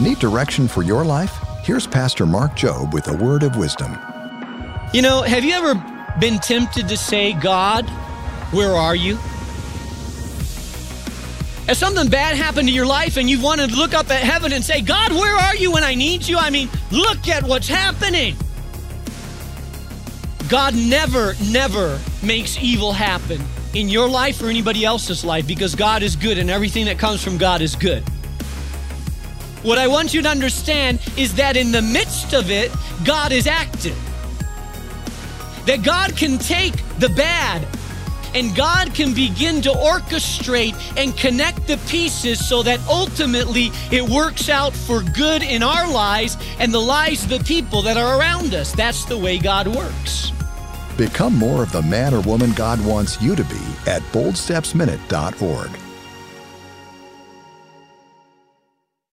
Need direction for your life? Here's Pastor Mark Jobe with a word of wisdom. You know, have you ever been tempted to say, God, where are you? Has something bad happened to your life and you've wanted to look up at heaven and say, God, where are you when I need you? I mean, look at what's happening. God never, never makes evil happen in your life or anybody else's life because God is good and everything that comes from God is good. What I want you to understand is that in the midst of it, God is active. That God can take the bad and God can begin to orchestrate and connect the pieces so that ultimately it works out for good in our lives and the lives of the people that are around us. That's the way God works. Become more of the man or woman God wants you to be at boldstepsminute.org.